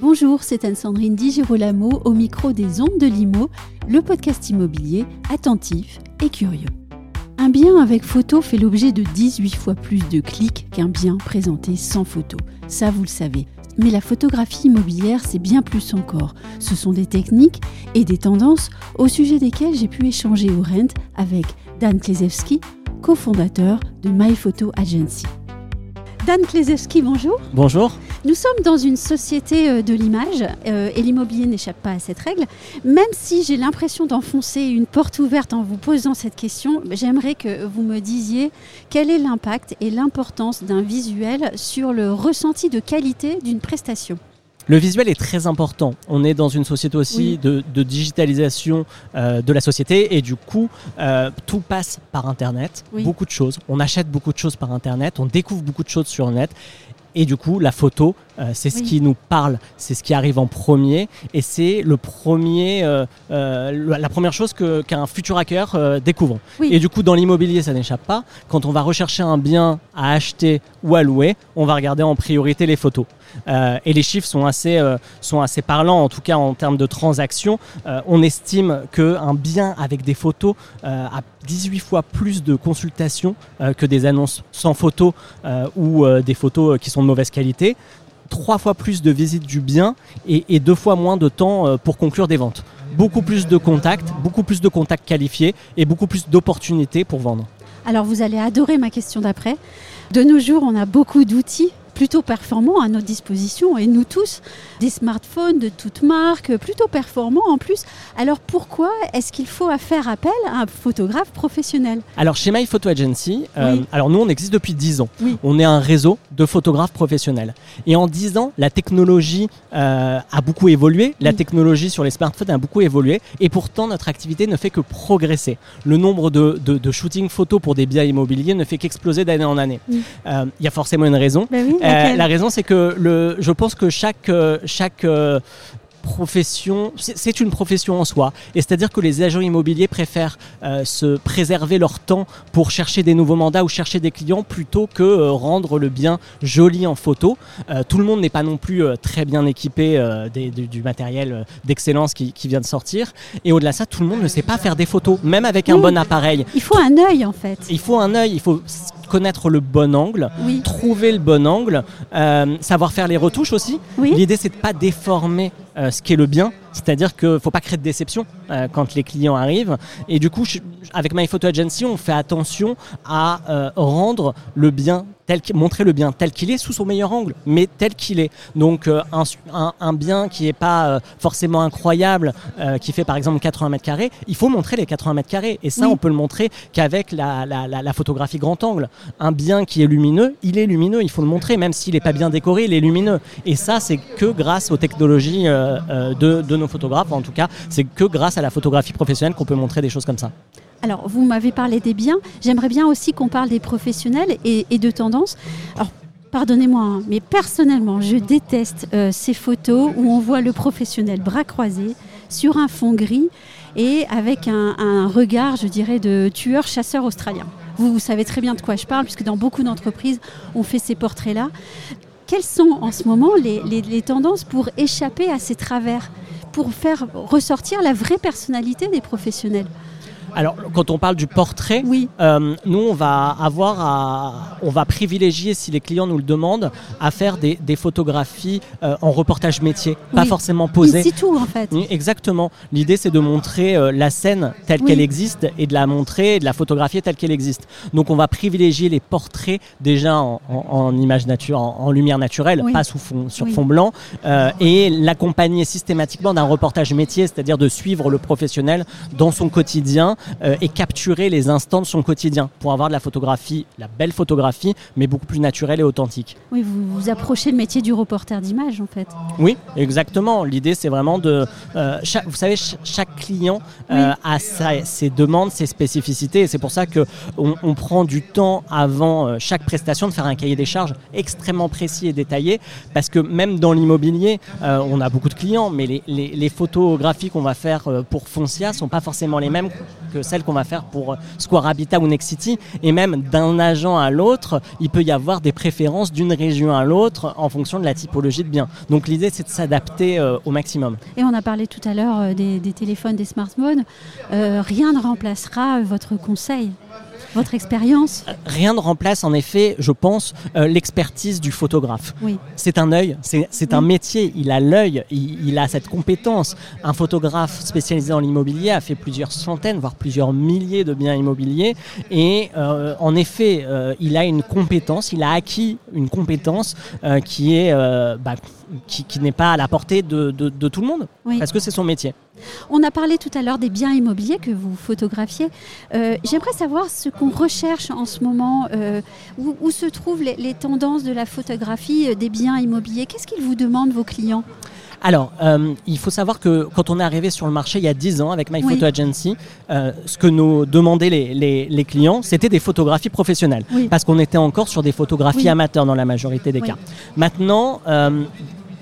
Bonjour, c'est Anne-Sandrine Di Girolamo au micro des Ondes de Limo, le podcast immobilier attentif et curieux. Un bien avec photo fait l'objet de 18 fois plus de clics qu'un bien présenté sans photo. Ça, vous le savez. Mais la photographie immobilière, c'est bien plus encore. Ce sont des techniques et des tendances au sujet desquelles j'ai pu échanger au Rent avec Dan Klezewski, cofondateur de My Photo Agency. Dan Klezewski, bonjour. Bonjour. Nous sommes dans une société euh, de l'image euh, et l'immobilier n'échappe pas à cette règle. Même si j'ai l'impression d'enfoncer une porte ouverte en vous posant cette question, j'aimerais que vous me disiez quel est l'impact et l'importance d'un visuel sur le ressenti de qualité d'une prestation. Le visuel est très important. On est dans une société aussi de, digitalisation euh, de la société et du coup, tout passe par Internet. Beaucoup de choses. On achète beaucoup de choses par Internet. On découvre beaucoup de choses sur Net. Et du coup, la photo, euh, c'est ce qui nous parle, c'est ce qui arrive en premier, et c'est le premier, euh, euh, la première chose qu'un futur hacker découvre. Et du coup, dans l'immobilier, ça n'échappe pas. Quand on va rechercher un bien à acheter ou à louer, on va regarder en priorité les photos. et les chiffres sont assez, sont assez parlants, en tout cas en termes de transactions. on estime qu'un bien avec des photos a 18 fois plus de consultations que des annonces sans photos ou des photos qui sont de mauvaise qualité trois fois plus de visites du bien et, deux fois moins de temps euh, pour conclure des ventes. Beaucoup plus de contacts, beaucoup plus de contacts qualifiés et beaucoup plus d'opportunités pour vendre. Alors vous allez adorer ma question d'après. De nos jours, on a beaucoup d'outils plutôt performants à notre disposition, et nous tous, des smartphones de toutes marques, plutôt performants en plus. Alors pourquoi est-ce qu'il faut faire appel à un photographe professionnel? Alors chez My Photo Agency, euh, alors nous on existe depuis 10 ans. On est un réseau de photographes professionnels. Et en 10 ans, la technologie euh, a beaucoup évolué, la technologie sur les smartphones a beaucoup évolué, et pourtant notre activité ne fait que progresser. Le nombre de, de, shootings photos pour des biens immobiliers ne fait qu'exploser d'année en année. Euh, il y a forcément une raison. Ben euh, la raison, c'est que le, je pense que chaque, euh, chaque euh, profession, c'est une profession en soi. Et c'est-à-dire que les agents immobiliers préfèrent se préserver leur temps pour chercher des nouveaux mandats ou chercher des clients plutôt que rendre le bien joli en photo. tout le monde n'est pas non plus très bien équipé du, matériel d'excellence qui, vient de sortir. Et au-delà de ça, tout le monde ne sait pas faire des photos, même avec un bon appareil. Il faut un œil en fait. Il faut un œil, il faut connaître le bon angle, trouver le bon angle, euh, savoir faire les retouches aussi. L'idée, c'est de pas déformer euh, ce qui est le bien, c'est-à-dire qu'il ne faut pas créer de déception euh, quand les clients arrivent. Et du coup, avec My Photo Agency, on fait attention à rendre le bien tel montrer le bien tel qu'il est sous son meilleur angle, mais tel qu'il est. Donc euh, un, bien qui n'est pas forcément incroyable, qui fait par exemple 80 mètres carrés, il faut montrer les 80 mètres carrés. Et ça, on peut le montrer qu'avec la, la, photographie grand angle. Un bien qui est lumineux, il est lumineux, il faut le montrer, même s'il n'est pas bien décoré, il est lumineux. Et ça, c'est que grâce aux technologies de, de nos photographes, en tout cas, c'est que grâce à la photographie professionnelle qu'on peut montrer des choses comme ça. Alors, vous m'avez parlé des biens, j'aimerais bien aussi qu'on parle des professionnels et, de tendances. Alors, pardonnez-moi, hein, mais personnellement, je déteste euh, ces photos où on voit le professionnel bras croisés sur un fond gris et avec un, regard, je dirais, de tueur-chasseur australien. Vous, vous, savez très bien de quoi je parle, puisque dans beaucoup d'entreprises, on fait ces portraits-là. Quelles sont en ce moment les tendances pour échapper à ces travers pour faire ressortir la vraie personnalité des professionnels? Alors, quand on parle du portrait, oui. Euh, nous, on va avoir à, on va privilégier, si les clients nous le demandent, à faire des, photographies euh, en reportage métier, pas forcément posées. C'est tout, en fait. exactement. L'idée, c'est de montrer euh, la scène telle qu'elle existe et de la montrer, et de la photographier telle qu'elle existe. Donc, on va privilégier les portraits déjà en, image nature, en, lumière naturelle, pas sous fond, sur fond blanc, et l'accompagner systématiquement d'un reportage métier, c'est-à-dire de suivre le professionnel dans son quotidien et capturer les instants de son quotidien pour avoir de la photographie, la belle photographie, mais beaucoup plus naturelle et authentique. Oui, vous, vous approchez le métier du reporter d'image en fait. Oui, exactement. L'idée, c'est vraiment de... Chaque, vous savez, chaque client a ses demandes, ses spécificités, et c'est pour ça qu'on on prend du temps avant chaque prestation de faire un cahier des charges extrêmement précis et détaillé, parce que même dans l'immobilier, on a beaucoup de clients, mais les, les, photographies qu'on va faire pour Foncia sont pas forcément les mêmes que celles qu'on va faire pour Square Habitat ou Next City. Et même d'un agent à l'autre, il peut y avoir des préférences d'une région à l'autre en fonction de la typologie de bien. Donc l'idée, c'est de s'adapter euh, au maximum. Et on a parlé tout à l'heure euh, des, téléphones, des smartphones. Euh, rien ne remplacera votre conseil votre expérience Rien ne remplace en effet, je pense, euh, l'expertise du photographe. Oui. C'est un œil, c'est un métier, il a l'œil, il, a cette compétence. Un photographe spécialisé dans l'immobilier a fait plusieurs centaines, voire plusieurs milliers de biens immobiliers. Et euh, en effet, euh, il a une compétence, il a acquis une compétence qui est... Bah, qui, n'est pas à la portée de, tout le monde, parce que c'est son métier. On a parlé tout à l'heure des biens immobiliers que vous photographiez. Euh, j'aimerais savoir ce qu'on recherche en ce moment, euh, où, se trouvent les, tendances de la photographie euh, des biens immobiliers. Qu'est-ce qu'ils vous demandent, vos clients? Alors, il faut savoir que quand on est arrivé sur le marché il y a 10 ans avec My Photo Agency, ce que nous demandaient les, clients, c'était des photographies professionnelles. Parce qu'on était encore sur des photographies amateurs dans la majorité des cas. Maintenant,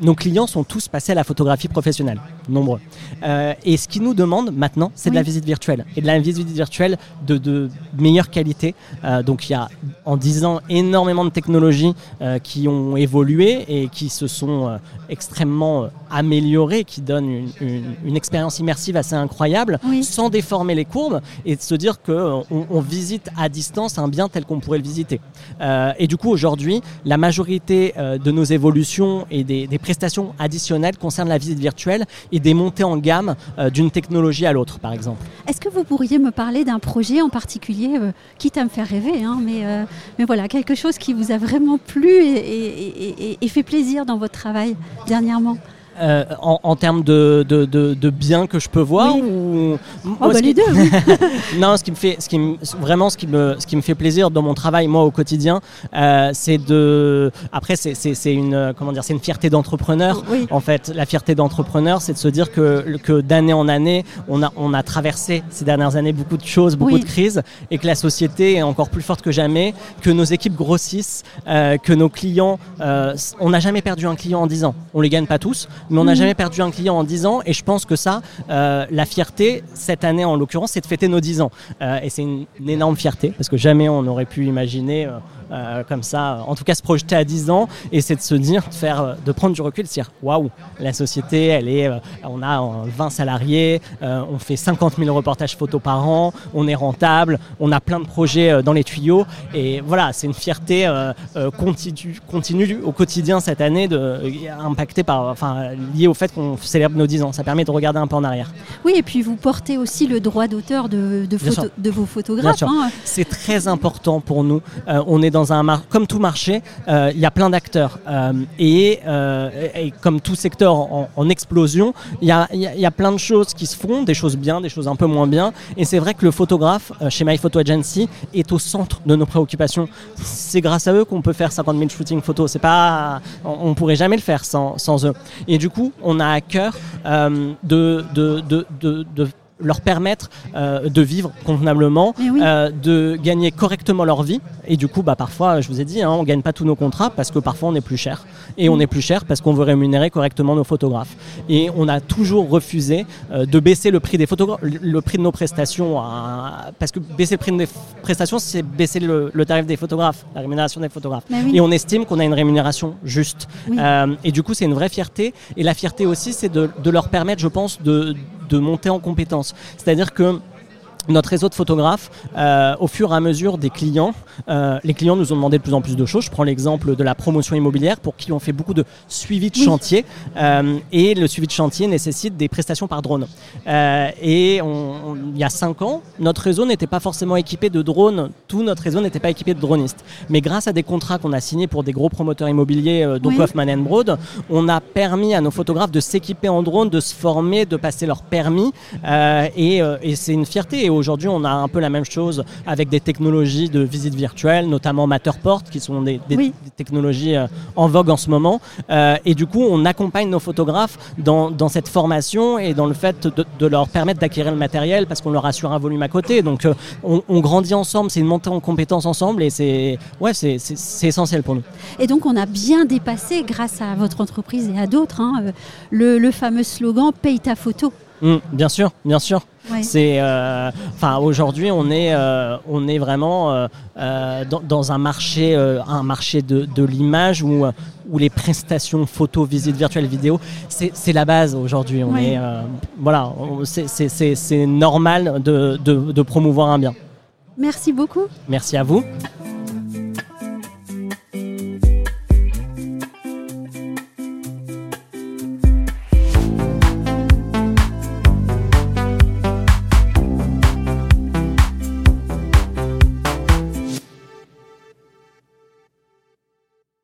nos clients sont tous passés à la photographie professionnelle, nombreux. Euh, et ce qu'ils nous demandent maintenant, c'est de la visite virtuelle. Et de la visite virtuelle de, meilleure qualité. Euh, donc il y a en 10 ans énormément de technologies euh, qui ont évolué et qui se sont extrêmement améliorées, qui donnent une, expérience immersive assez incroyable, sans déformer les courbes et de se dire qu'on on visite à distance un bien tel qu'on pourrait le visiter. et du coup, aujourd'hui, la majorité de nos évolutions et des, des prestations additionnelles concernent la visite virtuelle et des montées en gamme euh, d'une technologie à l'autre, par exemple. Est-ce que vous pourriez me parler d'un projet en particulier, euh, quitte à me faire rêver, hein, euh, mais voilà, quelque chose qui vous a vraiment plu et fait plaisir dans votre travail dernièrement? Euh, en, termes de, de, biens que je peux voir ou... Oh, bah, les deux. non, ce qui me fait, ce qui vraiment ce qui me, ce qui me fait plaisir dans mon travail moi au quotidien, euh, c'est de. Après, c'est une, comment dire, c'est une fierté d'entrepreneur. En fait, la fierté d'entrepreneur, c'est de se dire que, que d'année en année, on a, on a traversé ces dernières années beaucoup de choses, beaucoup de crises, et que la société est encore plus forte que jamais, que nos équipes grossissent, euh, que nos clients, on n'a jamais perdu un client en 10 ans. On les gagne pas tous, mais on n'a mhm. jamais perdu un client en 10 ans et je pense que ça, euh, la fierté, cette année en l'occurrence, c'est de fêter nos 10 ans. Euh, et c'est une, énorme fierté parce que jamais on n'aurait pu imaginer euh, comme ça, en tout cas se projeter à 10 ans, et c'est de se dire, de, faire, de prendre du recul, de se dire waouh, la société, elle est, euh, on a 20 salariés, euh, on fait 50 000 reportages photos par an, on est rentable, on a plein de projets dans les tuyaux, et voilà, c'est une fierté continue, continue au quotidien cette année, de, impactée par, enfin, liée au fait qu'on célèbre nos 10 ans. Ça permet de regarder un peu en arrière. Oui, et puis vous portez aussi le droit d'auteur de, de, de, vos photographes. Hein. C'est très important pour nous. on est dans un comme tout marché, euh, il y a plein d'acteurs euh, euh, et, comme tout secteur en, explosion, il y, a, plein de choses qui se font, des choses bien, des choses un peu moins bien. Et c'est vrai que le photographe chez My Photo Agency est au centre de nos préoccupations. C'est grâce à eux qu'on peut faire 50 000 shootings photos. C'est pas, on, ne pourrait jamais le faire sans, eux. Et du coup, on a à cœur de, de, de, de leur permettre euh, de vivre convenablement, euh, de gagner correctement leur vie. Et du coup, bah, parfois, je vous ai dit, hein, on ne gagne pas tous nos contrats parce que parfois on est plus cher. Et on est plus cher parce qu'on veut rémunérer correctement nos photographes. Et on a toujours refusé euh, de baisser le prix des le prix de nos prestations, parce que baisser le prix des prestations, c'est baisser le, tarif des photographes, la rémunération des photographes. Et on estime qu'on a une rémunération juste. et du coup, c'est une vraie fierté. Et la fierté aussi, c'est de, de leur permettre, je pense, de de monter en compétence. C'est-à-dire que notre réseau de photographes, euh, au fur et à mesure des clients, euh, les clients nous ont demandé de plus en plus de choses. Je prends l'exemple de la promotion immobilière pour qui on fait beaucoup de suivi de chantier. Euh, et le suivi de chantier nécessite des prestations par drone. et il y a cinq ans, notre réseau n'était pas forcément équipé de drones. Tout notre réseau n'était pas équipé de dronistes. Mais grâce à des contrats qu'on a signés pour des gros promoteurs immobiliers, dont oui. Hoffman Broad, on a permis à nos photographes de s'équiper en drone, de se former, de passer leur permis. et, et c'est une fierté. Et aujourd'hui, on a un peu la même chose avec des technologies de visite virtuelle, notamment Matterport, qui sont des, technologies euh, en vogue en ce moment. Euh, et du coup, on accompagne nos photographes dans, dans cette formation et dans le fait de, leur permettre d'acquérir le matériel parce qu'on leur assure un volume à côté. Donc, euh, on, on, grandit ensemble, c'est une montée en compétences ensemble et c'est ouais, c'est essentiel pour nous. Et donc, on a bien dépassé, grâce à votre entreprise et à d'autres, hein, le, le fameux slogan Paye ta photo. Mmh, bien sûr, bien sûr. C'est, euh, enfin, aujourd'hui, on est, euh, on est vraiment euh, dans, un marché, un marché de, de l'image où, où les prestations photos, visites virtuelles, vidéo, c'est la base aujourd'hui. On est, voilà, c'est normal de, de, de promouvoir un bien. Merci beaucoup. Merci à vous.